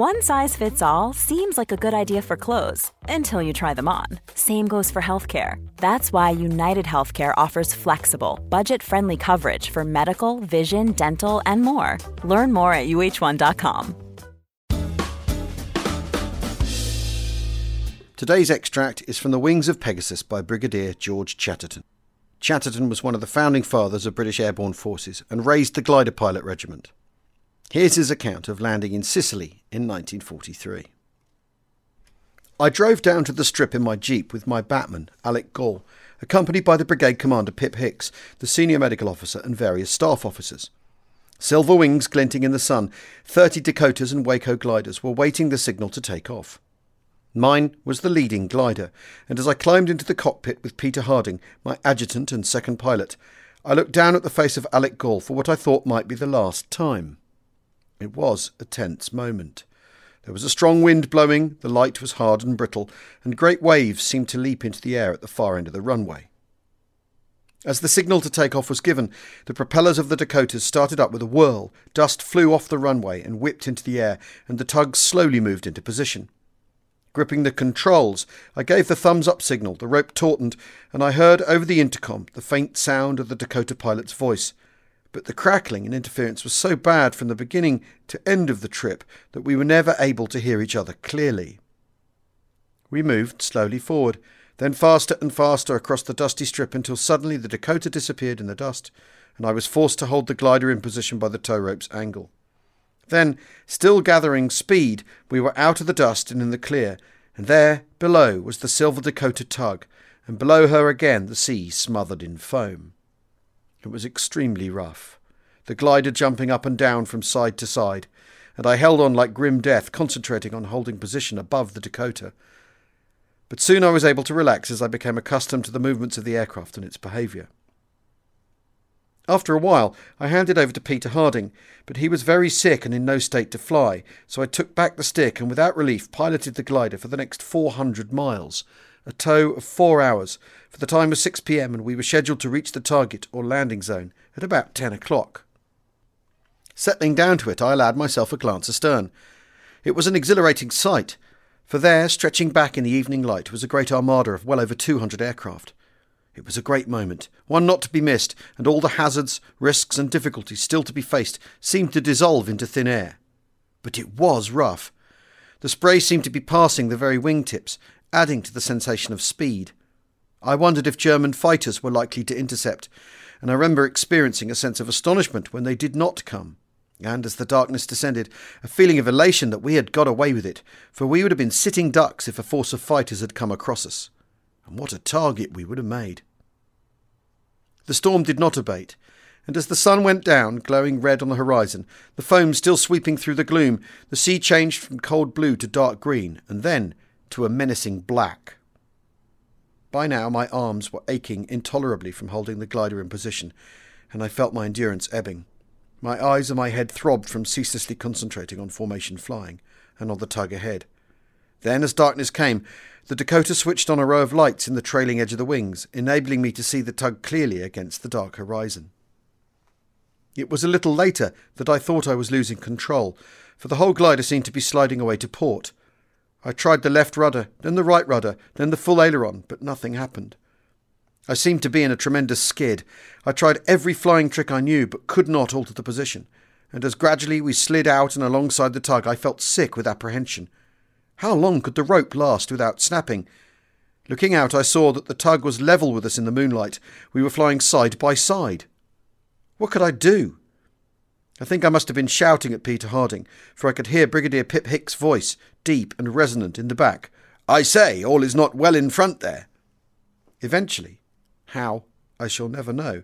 One size fits all seems like a good idea for clothes until you try them on. Same goes for healthcare. That's why United Healthcare offers flexible, budget friendly coverage for medical, vision, dental, and more. Learn more at uh1.com. Today's extract is from The Wings of Pegasus by Brigadier George Chatterton. Chatterton was one of the founding fathers of British airborne forces and raised the glider pilot regiment. Here's his account of landing in Sicily in 1943. I drove down to the strip in my jeep with my batman, Alec Gall, accompanied by the brigade commander Pip Hicks, the senior medical officer, and various staff officers. Silver wings glinting in the sun, 30 Dakotas and Waco gliders were waiting the signal to take off. Mine was the leading glider, and as I climbed into the cockpit with Peter Harding, my adjutant and second pilot, I looked down at the face of Alec Gall for what I thought might be the last time. It was a tense moment. There was a strong wind blowing, the light was hard and brittle, and great waves seemed to leap into the air at the far end of the runway. As the signal to take off was given, the propellers of the Dakotas started up with a whirl, dust flew off the runway and whipped into the air, and the tug slowly moved into position. Gripping the controls, I gave the thumbs up signal, the rope tautened, and I heard over the intercom the faint sound of the Dakota pilot's voice but the crackling and interference was so bad from the beginning to end of the trip that we were never able to hear each other clearly. We moved slowly forward, then faster and faster across the dusty strip until suddenly the Dakota disappeared in the dust, and I was forced to hold the glider in position by the tow rope's angle. Then, still gathering speed, we were out of the dust and in the clear, and there, below, was the Silver Dakota tug, and below her again the sea smothered in foam. It was extremely rough, the glider jumping up and down from side to side, and I held on like grim death, concentrating on holding position above the Dakota. But soon I was able to relax as I became accustomed to the movements of the aircraft and its behaviour. After a while, I handed over to Peter Harding, but he was very sick and in no state to fly, so I took back the stick and without relief piloted the glider for the next 400 miles, a tow of four hours, for the time was 6 pm and we were scheduled to reach the target or landing zone at about 10 o'clock. Settling down to it, I allowed myself a glance astern. It was an exhilarating sight, for there, stretching back in the evening light, was a great armada of well over 200 aircraft. It was a great moment, one not to be missed, and all the hazards, risks, and difficulties still to be faced seemed to dissolve into thin air. But it was rough. The spray seemed to be passing the very wingtips, adding to the sensation of speed. I wondered if German fighters were likely to intercept, and I remember experiencing a sense of astonishment when they did not come, and as the darkness descended, a feeling of elation that we had got away with it, for we would have been sitting ducks if a force of fighters had come across us. And what a target we would have made! The storm did not abate, and as the sun went down, glowing red on the horizon, the foam still sweeping through the gloom, the sea changed from cold blue to dark green, and then to a menacing black. By now, my arms were aching intolerably from holding the glider in position, and I felt my endurance ebbing. My eyes and my head throbbed from ceaselessly concentrating on formation flying and on the tug ahead. Then, as darkness came, the Dakota switched on a row of lights in the trailing edge of the wings, enabling me to see the tug clearly against the dark horizon. It was a little later that I thought I was losing control, for the whole glider seemed to be sliding away to port, I tried the left rudder, then the right rudder, then the full aileron, but nothing happened. I seemed to be in a tremendous skid. I tried every flying trick I knew, but could not alter the position. And as gradually we slid out and alongside the tug, I felt sick with apprehension. How long could the rope last without snapping? Looking out, I saw that the tug was level with us in the moonlight. We were flying side by side. What could I do? I think I must have been shouting at Peter Harding, for I could hear Brigadier Pip Hicks' voice, deep and resonant, in the back. I say, all is not well in front there. Eventually, how, I shall never know,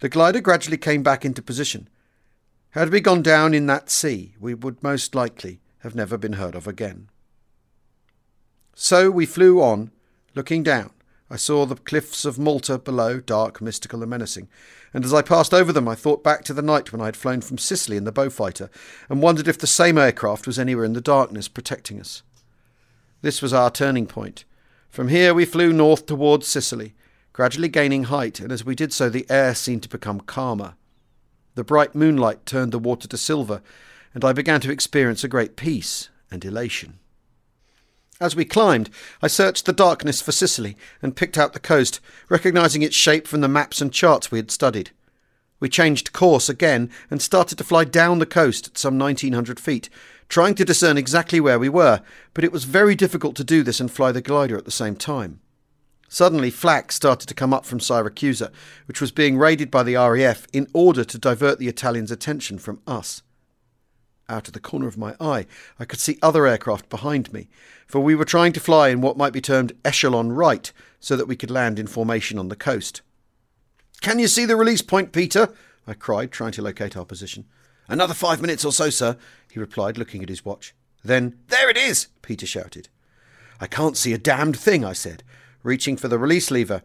the glider gradually came back into position. Had we gone down in that sea, we would most likely have never been heard of again. So we flew on, looking down, I saw the cliffs of Malta below, dark, mystical, and menacing, and as I passed over them, I thought back to the night when I had flown from Sicily in the Beaufighter and wondered if the same aircraft was anywhere in the darkness protecting us. This was our turning point. From here we flew north towards Sicily, gradually gaining height, and as we did so, the air seemed to become calmer. The bright moonlight turned the water to silver, and I began to experience a great peace and elation. As we climbed, I searched the darkness for Sicily and picked out the coast, recognizing its shape from the maps and charts we had studied. We changed course again and started to fly down the coast at some 1900 feet, trying to discern exactly where we were, but it was very difficult to do this and fly the glider at the same time. Suddenly, flak started to come up from Siracusa, which was being raided by the RAF in order to divert the Italians' attention from us. Out of the corner of my eye, I could see other aircraft behind me, for we were trying to fly in what might be termed echelon right, so that we could land in formation on the coast. Can you see the release point, Peter? I cried, trying to locate our position. Another five minutes or so, sir, he replied, looking at his watch. Then, There it is! Peter shouted. I can't see a damned thing, I said, reaching for the release lever,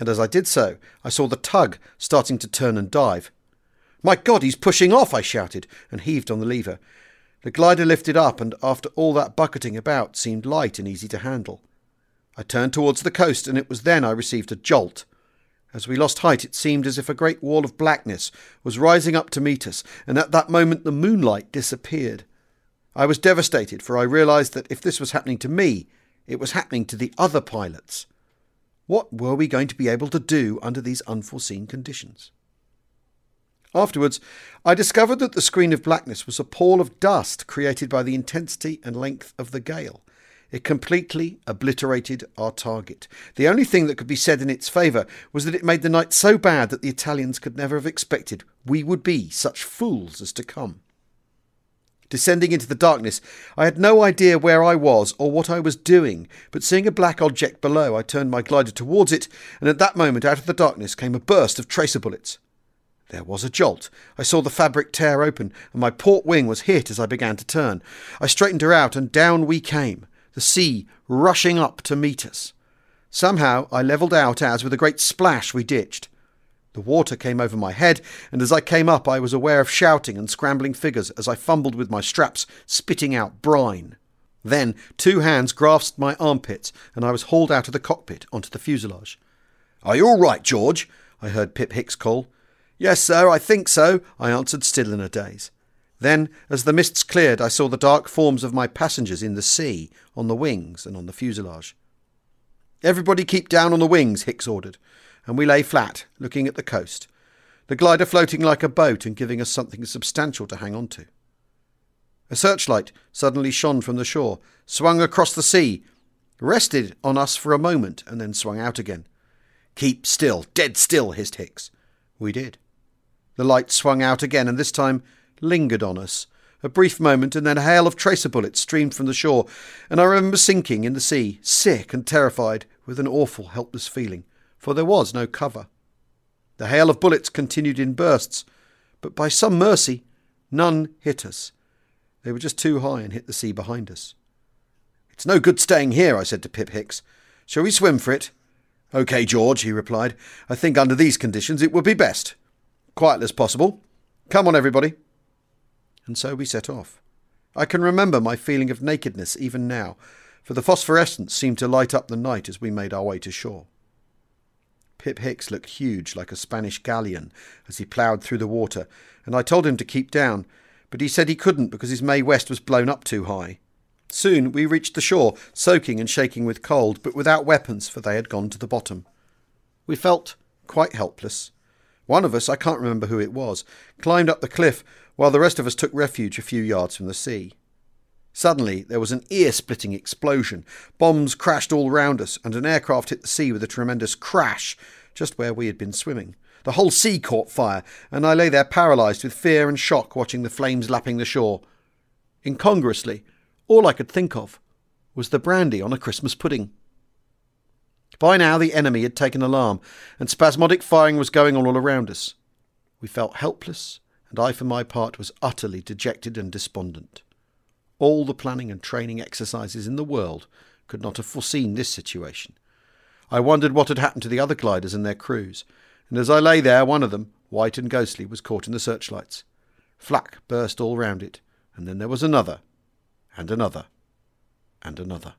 and as I did so, I saw the tug starting to turn and dive. My God, he's pushing off, I shouted, and heaved on the lever. The glider lifted up, and after all that bucketing about, seemed light and easy to handle. I turned towards the coast, and it was then I received a jolt. As we lost height, it seemed as if a great wall of blackness was rising up to meet us, and at that moment the moonlight disappeared. I was devastated, for I realized that if this was happening to me, it was happening to the other pilots. What were we going to be able to do under these unforeseen conditions? Afterwards, I discovered that the screen of blackness was a pall of dust created by the intensity and length of the gale. It completely obliterated our target. The only thing that could be said in its favour was that it made the night so bad that the Italians could never have expected we would be such fools as to come. Descending into the darkness, I had no idea where I was or what I was doing, but seeing a black object below, I turned my glider towards it, and at that moment out of the darkness came a burst of tracer bullets. There was a jolt. I saw the fabric tear open, and my port wing was hit as I began to turn. I straightened her out, and down we came, the sea rushing up to meet us. Somehow I levelled out as, with a great splash, we ditched. The water came over my head, and as I came up, I was aware of shouting and scrambling figures as I fumbled with my straps, spitting out brine. Then two hands grasped my armpits, and I was hauled out of the cockpit onto the fuselage. Are you all right, George? I heard Pip Hicks call. Yes, sir, I think so, I answered, still in a daze. Then, as the mists cleared, I saw the dark forms of my passengers in the sea, on the wings and on the fuselage. Everybody keep down on the wings, Hicks ordered, and we lay flat, looking at the coast, the glider floating like a boat and giving us something substantial to hang on to. A searchlight suddenly shone from the shore, swung across the sea, rested on us for a moment, and then swung out again. Keep still, dead still, hissed Hicks. We did. The light swung out again, and this time lingered on us. A brief moment, and then a hail of tracer bullets streamed from the shore, and I remember sinking in the sea, sick and terrified, with an awful, helpless feeling, for there was no cover. The hail of bullets continued in bursts, but by some mercy, none hit us. They were just too high and hit the sea behind us. It's no good staying here, I said to Pip Hicks. Shall we swim for it? OK, George, he replied. I think under these conditions it would be best quietly as possible. Come on, everybody. And so we set off. I can remember my feeling of nakedness even now, for the phosphorescence seemed to light up the night as we made our way to shore. Pip Hicks looked huge like a Spanish galleon as he ploughed through the water, and I told him to keep down, but he said he couldn't because his Mae West was blown up too high. Soon we reached the shore, soaking and shaking with cold, but without weapons, for they had gone to the bottom. We felt quite helpless, one of us, I can't remember who it was, climbed up the cliff while the rest of us took refuge a few yards from the sea. Suddenly, there was an ear splitting explosion. Bombs crashed all round us, and an aircraft hit the sea with a tremendous crash just where we had been swimming. The whole sea caught fire, and I lay there paralysed with fear and shock watching the flames lapping the shore. Incongruously, all I could think of was the brandy on a Christmas pudding. By now, the enemy had taken alarm, and spasmodic firing was going on all around us. We felt helpless, and I, for my part, was utterly dejected and despondent. All the planning and training exercises in the world could not have foreseen this situation. I wondered what had happened to the other gliders and their crews, and as I lay there, one of them, white and ghostly, was caught in the searchlights. Flak burst all round it, and then there was another, and another, and another.